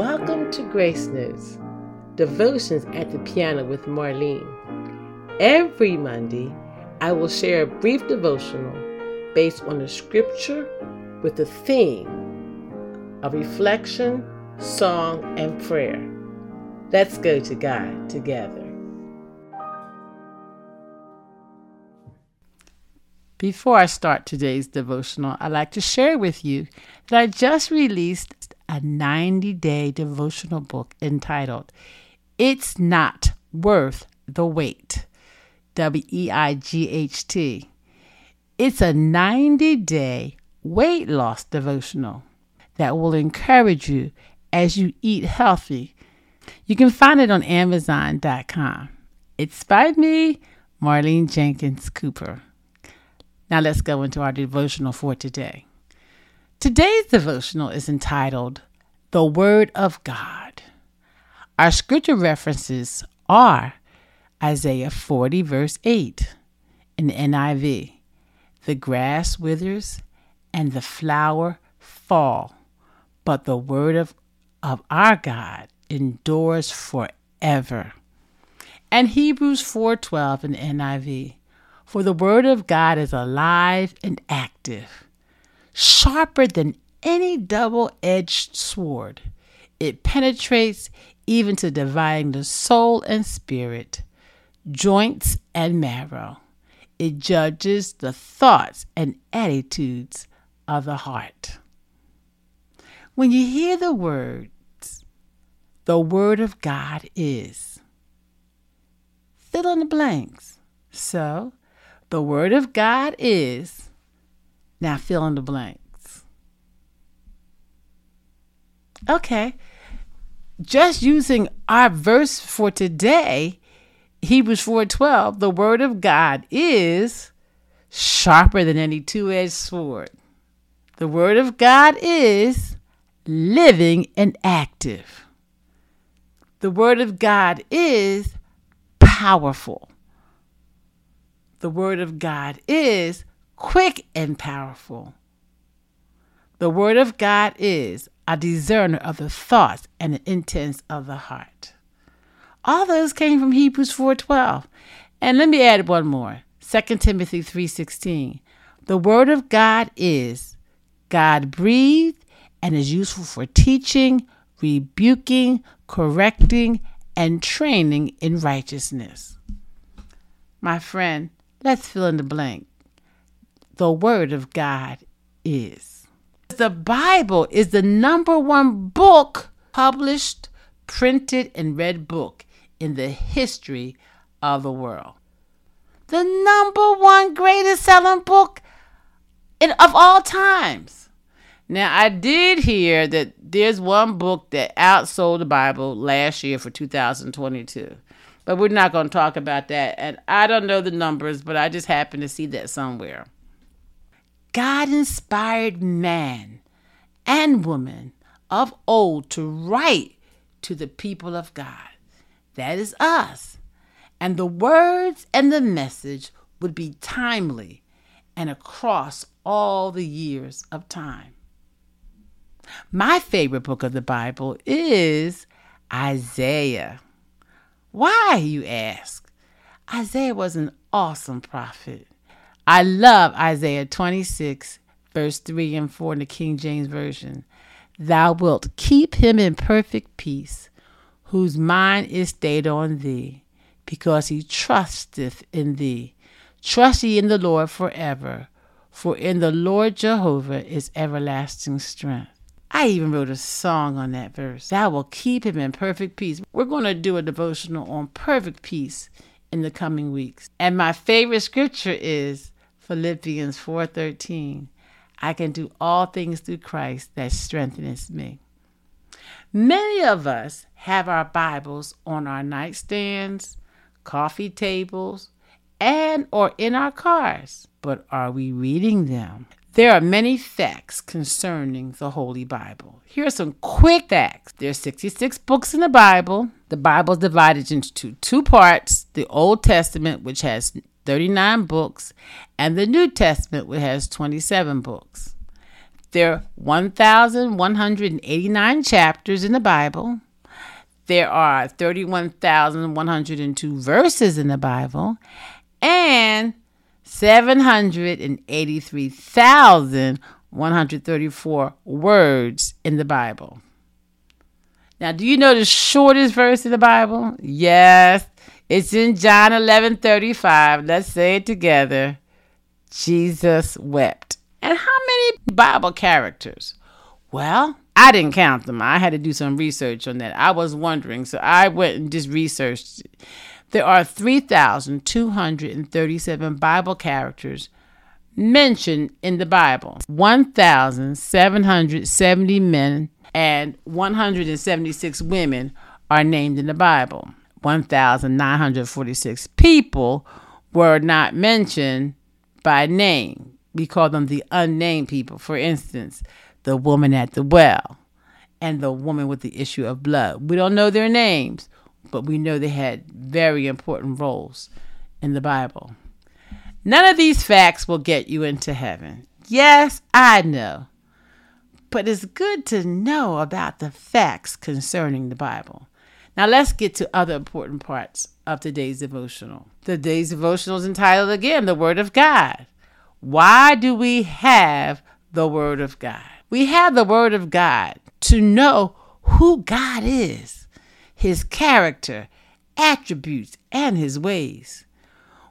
Welcome to Grace Notes, devotions at the piano with Marlene. Every Monday, I will share a brief devotional based on a scripture with a theme of reflection, song, and prayer. Let's go to God together. Before I start today's devotional, I'd like to share with you that I just released a 90 day devotional book entitled It's Not Worth the Wait. W E I G H T. It's a 90 day weight loss devotional that will encourage you as you eat healthy. You can find it on Amazon.com. It's by me, Marlene Jenkins Cooper. Now let's go into our devotional for today. Today's devotional is entitled The Word of God. Our scripture references are Isaiah 40, verse 8 in the NIV. The grass withers and the flower fall, but the word of, of our God endures forever. And Hebrews 4:12 in the NIV. For the word of God is alive and active, sharper than any double edged sword. It penetrates even to dividing the soul and spirit, joints and marrow. It judges the thoughts and attitudes of the heart. When you hear the words, the Word of God is, fill in the blanks. So, the Word of God is. Now fill in the blanks. Okay. Just using our verse for today, Hebrews 4:12, the word of God is sharper than any two-edged sword. The word of God is living and active. The word of God is powerful the Word of God is quick and powerful. The Word of God is a discerner of the thoughts and the intents of the heart. All those came from Hebrews 4:12. And let me add one more. 2 Timothy 3:16. The word of God is God breathed and is useful for teaching, rebuking, correcting, and training in righteousness. My friend, Let's fill in the blank. The Word of God is. The Bible is the number one book published, printed, and read book in the history of the world. The number one greatest selling book in, of all times. Now, I did hear that there's one book that outsold the Bible last year for 2022. But we're not going to talk about that. And I don't know the numbers, but I just happened to see that somewhere. God inspired man and woman of old to write to the people of God. That is us. And the words and the message would be timely and across all the years of time. My favorite book of the Bible is Isaiah. Why, you ask? Isaiah was an awesome prophet. I love Isaiah 26, verse 3 and 4 in the King James Version. Thou wilt keep him in perfect peace, whose mind is stayed on thee, because he trusteth in thee. Trust ye in the Lord forever, for in the Lord Jehovah is everlasting strength. I even wrote a song on that verse. That will keep him in perfect peace. We're going to do a devotional on perfect peace in the coming weeks. And my favorite scripture is Philippians 4:13. I can do all things through Christ that strengthens me. Many of us have our Bibles on our nightstands, coffee tables, and or in our cars, but are we reading them? There are many facts concerning the Holy Bible. Here are some quick facts. There are 66 books in the Bible. The Bible is divided into two parts the Old Testament, which has 39 books, and the New Testament, which has 27 books. There are 1,189 chapters in the Bible. There are 31,102 verses in the Bible and 783,134 words in the Bible. Now, do you know the shortest verse in the Bible? Yes, it's in John 11 35. Let's say it together. Jesus wept. And how many Bible characters? Well, I didn't count them. I had to do some research on that. I was wondering, so I went and just researched. There are 3,237 Bible characters mentioned in the Bible. 1,770 men and 176 women are named in the Bible. 1,946 people were not mentioned by name. We call them the unnamed people. For instance, the woman at the well and the woman with the issue of blood. We don't know their names, but we know they had very important roles in the Bible. None of these facts will get you into heaven. Yes, I know. But it's good to know about the facts concerning the Bible. Now let's get to other important parts of today's devotional. Today's devotional is entitled again, The Word of God. Why do we have the Word of God? We have the Word of God to know who God is, His character, attributes, and His ways.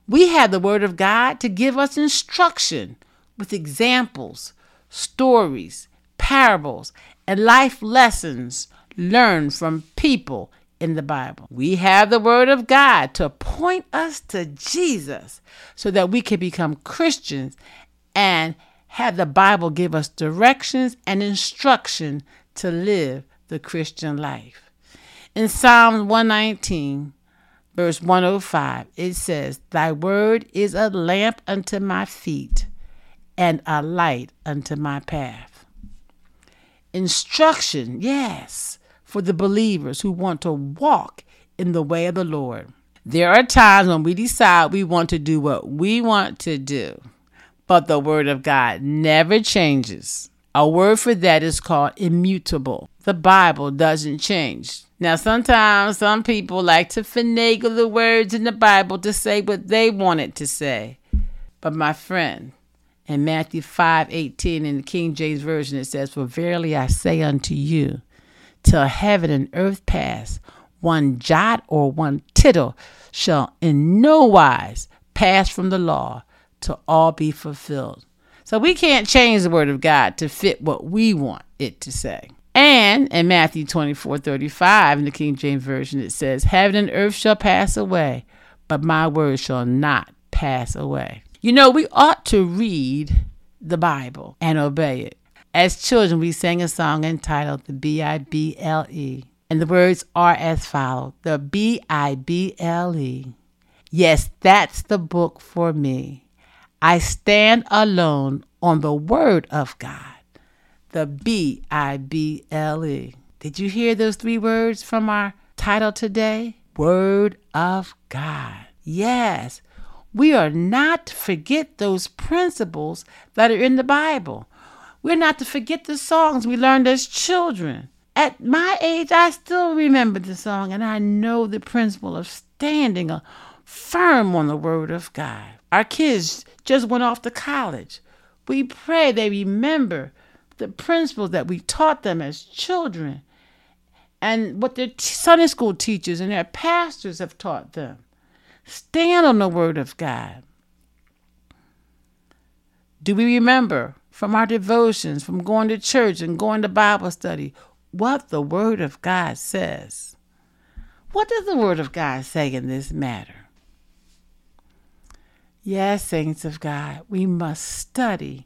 We have the Word of God to give us instruction with examples, stories, parables, and life lessons learned from people in the Bible. We have the Word of God to point us to Jesus so that we can become Christians and have the Bible give us directions and instruction to live the Christian life. In Psalm 119, verse 105, it says, Thy word is a lamp unto my feet and a light unto my path. Instruction, yes for the believers who want to walk in the way of the Lord. There are times when we decide we want to do what we want to do, but the Word of God never changes. A word for that is called immutable. The Bible doesn't change. Now, sometimes some people like to finagle the words in the Bible to say what they want it to say. But my friend, in Matthew 5 18 in the King James Version, it says, For verily I say unto you, till heaven and earth pass, one jot or one tittle shall in no wise pass from the law to all be fulfilled. So we can't change the word of God to fit what we want it to say. And in Matthew 24 35, in the King James Version, it says, Heaven and earth shall pass away, but my word shall not pass away. You know, we ought to read the Bible and obey it. As children, we sang a song entitled The B I B L E, and the words are as follows The B I B L E. Yes, that's the book for me. I stand alone on the Word of God. The B I B L E. Did you hear those three words from our title today? Word of God. Yes, we are not to forget those principles that are in the Bible. We're not to forget the songs we learned as children. At my age, I still remember the song and I know the principle of standing firm on the Word of God. Our kids just went off to college. We pray they remember the principles that we taught them as children and what their Sunday school teachers and their pastors have taught them. Stand on the Word of God. Do we remember from our devotions, from going to church and going to Bible study, what the Word of God says. What does the Word of God say in this matter? Yes, saints of God, we must study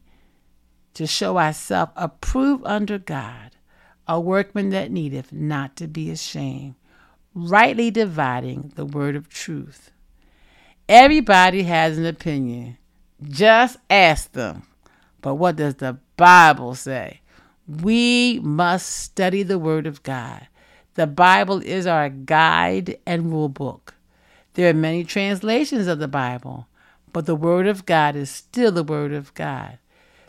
to show ourselves approved under God, a workman that needeth not to be ashamed, rightly dividing the word of truth. Everybody has an opinion. Just ask them. But what does the Bible say? We must study the Word of God. The Bible is our guide and rule book. There are many translations of the Bible, but the Word of God is still the Word of God.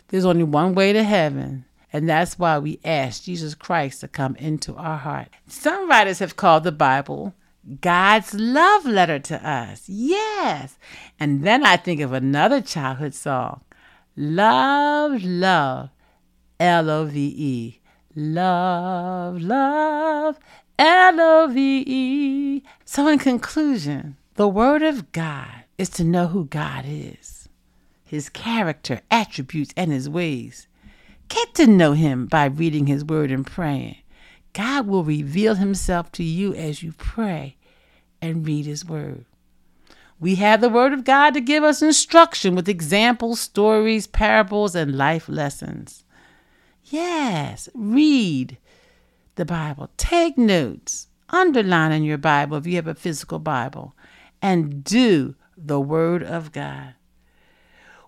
There's only one way to heaven, And that's why we ask Jesus Christ to come into our heart. Some writers have called the Bible God's love letter to us. Yes. And then I think of another childhood song Love, Love, L O V E. Love, love, L O V E. So, in conclusion, the Word of God is to know who God is, His character, attributes, and His ways. Get to know Him by reading His Word and praying. God will reveal Himself to you as you pray and read His Word. We have the Word of God to give us instruction with examples, stories, parables, and life lessons. Yes, read the Bible. Take notes. Underline in your Bible if you have a physical Bible. And do the Word of God.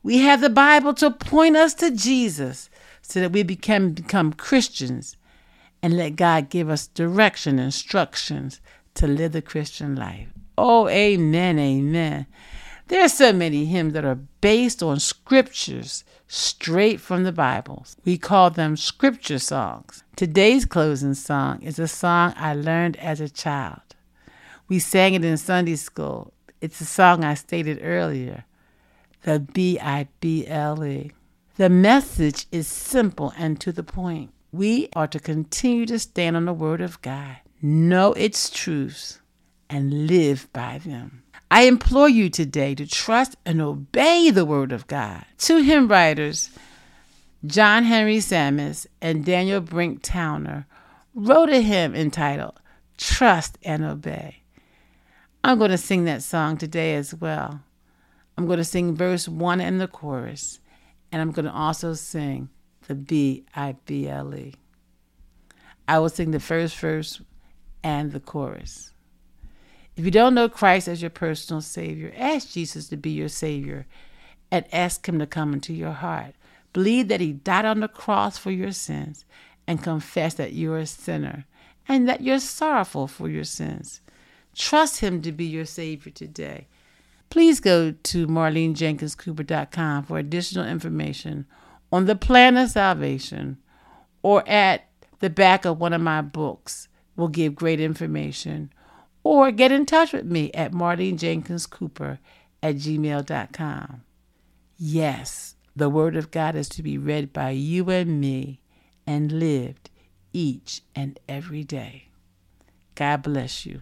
We have the Bible to point us to Jesus so that we can become Christians and let God give us direction, instructions to live the Christian life. Oh, amen, amen. There are so many hymns that are based on scriptures straight from the Bibles. We call them scripture songs. Today's closing song is a song I learned as a child. We sang it in Sunday school. It's a song I stated earlier the B I B L E. The message is simple and to the point. We are to continue to stand on the Word of God, know its truths, and live by them. I implore you today to trust and obey the Word of God. Two hymn writers, John Henry Sammis and Daniel Brink Towner, wrote a hymn entitled Trust and Obey. I'm going to sing that song today as well. I'm going to sing verse 1 and the chorus, and I'm going to also sing the B I B L E. I will sing the first verse and the chorus. If you don't know Christ as your personal Savior, ask Jesus to be your Savior and ask Him to come into your heart. Believe that He died on the cross for your sins and confess that you're a sinner and that you're sorrowful for your sins. Trust Him to be your Savior today. Please go to marlenejenkinscooper.com for additional information on the plan of salvation or at the back of one of my books will give great information or get in touch with me at marlenejenkinscooper at gmail.com. Yes, the Word of God is to be read by you and me and lived each and every day. God bless you.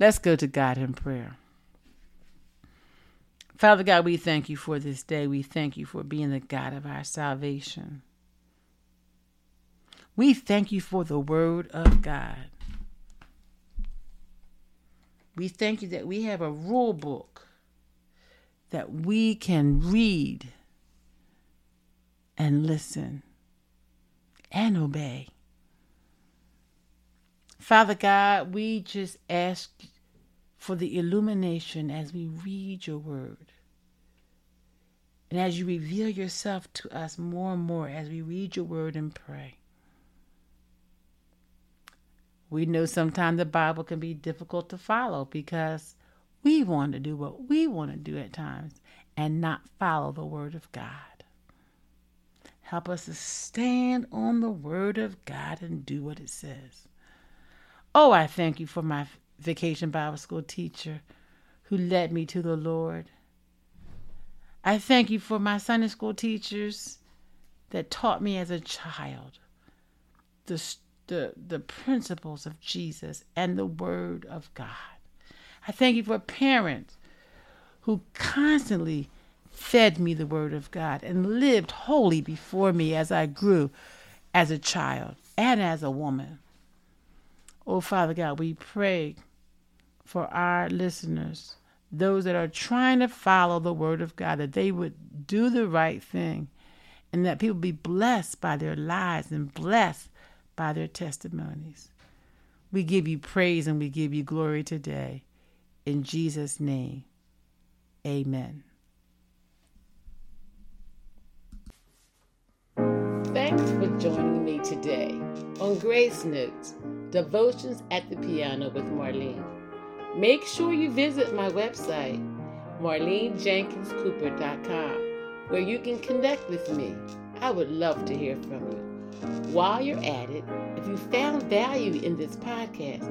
Let's go to God in prayer. Father God, we thank you for this day. We thank you for being the God of our salvation. We thank you for the Word of God. We thank you that we have a rule book that we can read and listen and obey. Father God, we just ask for the illumination as we read your word. And as you reveal yourself to us more and more as we read your word and pray. We know sometimes the Bible can be difficult to follow because we want to do what we want to do at times and not follow the Word of God. Help us to stand on the Word of God and do what it says. Oh, I thank you for my vacation Bible school teacher who led me to the Lord. I thank you for my Sunday school teachers that taught me as a child the, the, the principles of Jesus and the Word of God. I thank you for parents who constantly fed me the Word of God and lived wholly before me as I grew as a child and as a woman. Oh, Father God, we pray for our listeners, those that are trying to follow the Word of God, that they would do the right thing and that people be blessed by their lives and blessed by their testimonies. We give you praise and we give you glory today. In Jesus' name, amen. Joining me today on Grace Notes Devotions at the Piano with Marlene. Make sure you visit my website, marlenejenkinscooper.com where you can connect with me. I would love to hear from you. While you're at it, if you found value in this podcast,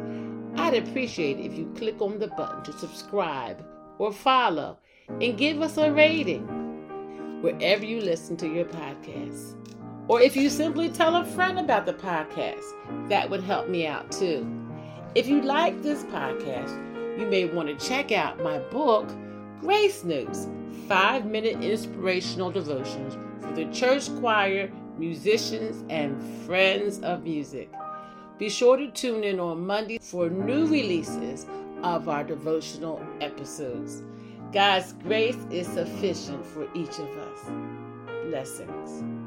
I'd appreciate it if you click on the button to subscribe or follow and give us a rating wherever you listen to your podcasts. Or if you simply tell a friend about the podcast, that would help me out too. If you like this podcast, you may want to check out my book, Grace Notes five minute inspirational devotions for the church choir, musicians, and friends of music. Be sure to tune in on Monday for new releases of our devotional episodes. God's grace is sufficient for each of us. Blessings.